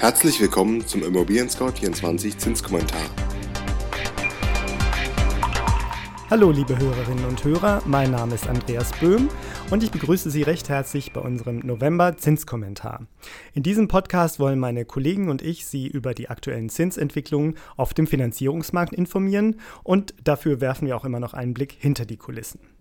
Herzlich willkommen zum Immobilien Scout 24 Zinskommentar. Hallo liebe Hörerinnen und Hörer, mein Name ist Andreas Böhm und ich begrüße Sie recht herzlich bei unserem November Zinskommentar. In diesem Podcast wollen meine Kollegen und ich Sie über die aktuellen Zinsentwicklungen auf dem Finanzierungsmarkt informieren und dafür werfen wir auch immer noch einen Blick hinter die Kulissen.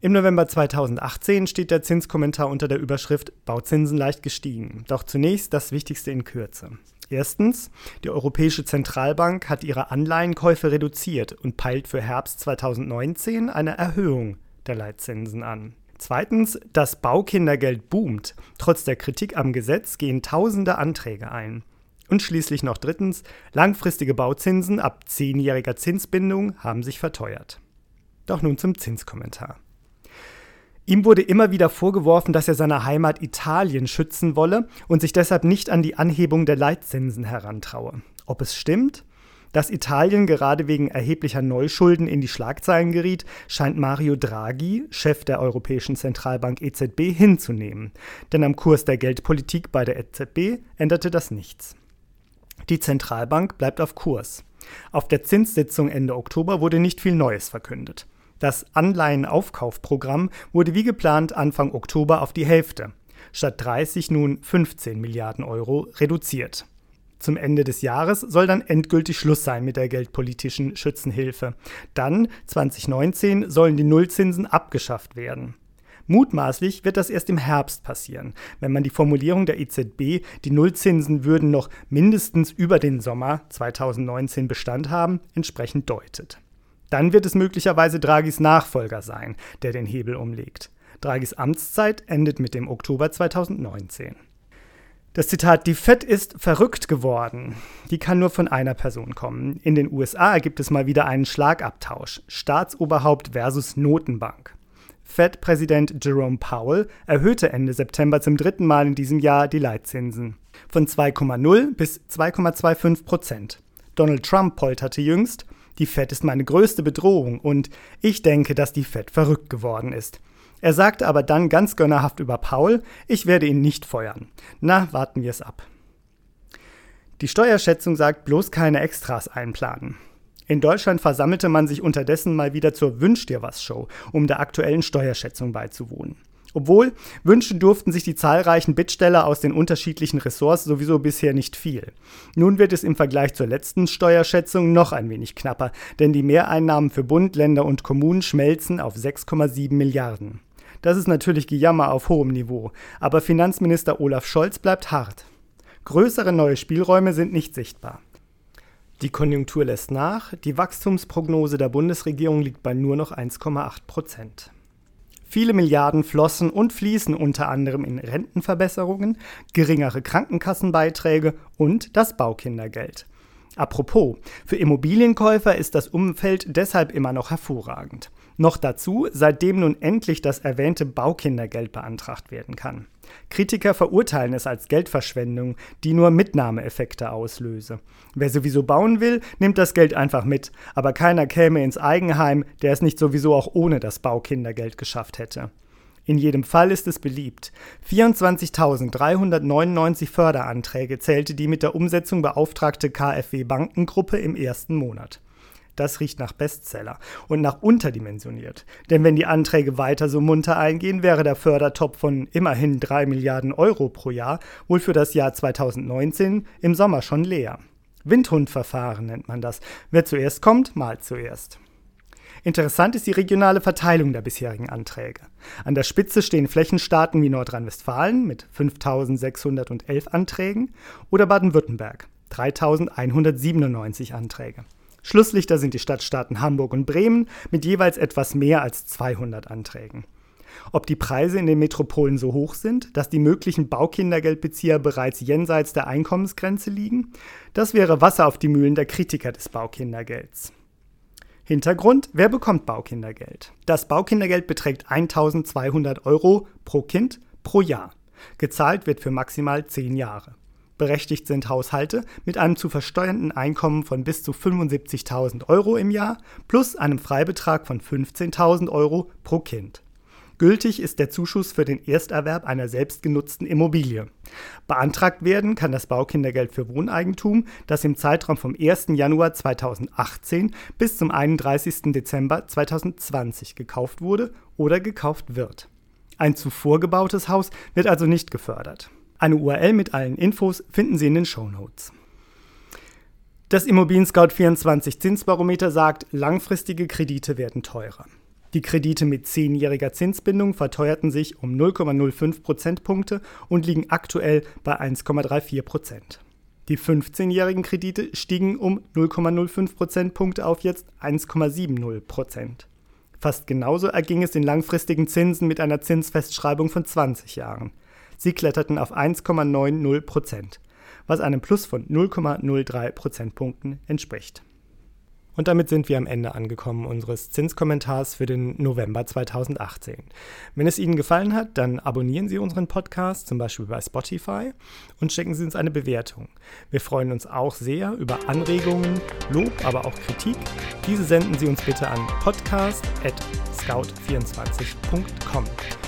Im November 2018 steht der Zinskommentar unter der Überschrift Bauzinsen leicht gestiegen. Doch zunächst das Wichtigste in Kürze. Erstens, die Europäische Zentralbank hat ihre Anleihenkäufe reduziert und peilt für Herbst 2019 eine Erhöhung der Leitzinsen an. Zweitens, das Baukindergeld boomt. Trotz der Kritik am Gesetz gehen tausende Anträge ein. Und schließlich noch drittens, langfristige Bauzinsen ab zehnjähriger Zinsbindung haben sich verteuert. Doch nun zum Zinskommentar. Ihm wurde immer wieder vorgeworfen, dass er seine Heimat Italien schützen wolle und sich deshalb nicht an die Anhebung der Leitzinsen herantraue. Ob es stimmt? Dass Italien gerade wegen erheblicher Neuschulden in die Schlagzeilen geriet, scheint Mario Draghi, Chef der Europäischen Zentralbank EZB, hinzunehmen. Denn am Kurs der Geldpolitik bei der EZB änderte das nichts. Die Zentralbank bleibt auf Kurs. Auf der Zinssitzung Ende Oktober wurde nicht viel Neues verkündet. Das Anleihenaufkaufprogramm wurde wie geplant Anfang Oktober auf die Hälfte, statt 30 nun 15 Milliarden Euro reduziert. Zum Ende des Jahres soll dann endgültig Schluss sein mit der geldpolitischen Schützenhilfe. Dann, 2019, sollen die Nullzinsen abgeschafft werden. Mutmaßlich wird das erst im Herbst passieren, wenn man die Formulierung der EZB, die Nullzinsen würden noch mindestens über den Sommer 2019 Bestand haben, entsprechend deutet. Dann wird es möglicherweise Draghis Nachfolger sein, der den Hebel umlegt. Draghis Amtszeit endet mit dem Oktober 2019. Das Zitat, die Fed ist verrückt geworden, die kann nur von einer Person kommen. In den USA gibt es mal wieder einen Schlagabtausch. Staatsoberhaupt versus Notenbank. Fed-Präsident Jerome Powell erhöhte Ende September zum dritten Mal in diesem Jahr die Leitzinsen. Von 2,0 bis 2,25 Prozent. Donald Trump polterte jüngst, die Fed ist meine größte Bedrohung und ich denke, dass die Fed verrückt geworden ist. Er sagte aber dann ganz gönnerhaft über Paul, ich werde ihn nicht feuern. Na, warten wir es ab. Die Steuerschätzung sagt bloß keine Extras einplanen. In Deutschland versammelte man sich unterdessen mal wieder zur Wünsch dir was Show, um der aktuellen Steuerschätzung beizuwohnen. Obwohl, wünschen durften sich die zahlreichen Bittsteller aus den unterschiedlichen Ressorts sowieso bisher nicht viel. Nun wird es im Vergleich zur letzten Steuerschätzung noch ein wenig knapper, denn die Mehreinnahmen für Bund, Länder und Kommunen schmelzen auf 6,7 Milliarden. Das ist natürlich Gejammer auf hohem Niveau, aber Finanzminister Olaf Scholz bleibt hart. Größere neue Spielräume sind nicht sichtbar. Die Konjunktur lässt nach, die Wachstumsprognose der Bundesregierung liegt bei nur noch 1,8 Prozent. Viele Milliarden flossen und fließen unter anderem in Rentenverbesserungen, geringere Krankenkassenbeiträge und das Baukindergeld. Apropos, für Immobilienkäufer ist das Umfeld deshalb immer noch hervorragend. Noch dazu, seitdem nun endlich das erwähnte Baukindergeld beantragt werden kann. Kritiker verurteilen es als Geldverschwendung, die nur Mitnahmeeffekte auslöse. Wer sowieso bauen will, nimmt das Geld einfach mit, aber keiner käme ins Eigenheim, der es nicht sowieso auch ohne das Baukindergeld geschafft hätte. In jedem Fall ist es beliebt. 24.399 Förderanträge zählte die mit der Umsetzung beauftragte KfW Bankengruppe im ersten Monat. Das riecht nach Bestseller und nach unterdimensioniert. Denn wenn die Anträge weiter so munter eingehen, wäre der Fördertopf von immerhin 3 Milliarden Euro pro Jahr wohl für das Jahr 2019 im Sommer schon leer. Windhundverfahren nennt man das. Wer zuerst kommt, malt zuerst. Interessant ist die regionale Verteilung der bisherigen Anträge. An der Spitze stehen Flächenstaaten wie Nordrhein-Westfalen mit 5611 Anträgen oder Baden-Württemberg 3197 Anträge. Schlusslichter sind die Stadtstaaten Hamburg und Bremen mit jeweils etwas mehr als 200 Anträgen. Ob die Preise in den Metropolen so hoch sind, dass die möglichen Baukindergeldbezieher bereits jenseits der Einkommensgrenze liegen, das wäre Wasser auf die Mühlen der Kritiker des Baukindergelds. Hintergrund, wer bekommt Baukindergeld? Das Baukindergeld beträgt 1200 Euro pro Kind pro Jahr. Gezahlt wird für maximal 10 Jahre. Berechtigt sind Haushalte mit einem zu versteuernden Einkommen von bis zu 75.000 Euro im Jahr plus einem Freibetrag von 15.000 Euro pro Kind. Gültig ist der Zuschuss für den Ersterwerb einer selbstgenutzten Immobilie. Beantragt werden kann das Baukindergeld für Wohneigentum, das im Zeitraum vom 1. Januar 2018 bis zum 31. Dezember 2020 gekauft wurde oder gekauft wird. Ein zuvor gebautes Haus wird also nicht gefördert. Eine URL mit allen Infos finden Sie in den Show Notes. Das Immobilien Scout 24 Zinsbarometer sagt, langfristige Kredite werden teurer. Die Kredite mit zehnjähriger Zinsbindung verteuerten sich um 0,05 Prozentpunkte und liegen aktuell bei 1,34 Prozent. Die 15-jährigen Kredite stiegen um 0,05 Prozentpunkte auf jetzt 1,70 Prozent. Fast genauso erging es den langfristigen Zinsen mit einer Zinsfestschreibung von 20 Jahren. Sie kletterten auf 1,90 Prozent, was einem Plus von 0,03 Prozentpunkten entspricht. Und damit sind wir am Ende angekommen unseres Zinskommentars für den November 2018. Wenn es Ihnen gefallen hat, dann abonnieren Sie unseren Podcast, zum Beispiel bei Spotify, und schicken Sie uns eine Bewertung. Wir freuen uns auch sehr über Anregungen, Lob, aber auch Kritik. Diese senden Sie uns bitte an podcast.scout24.com.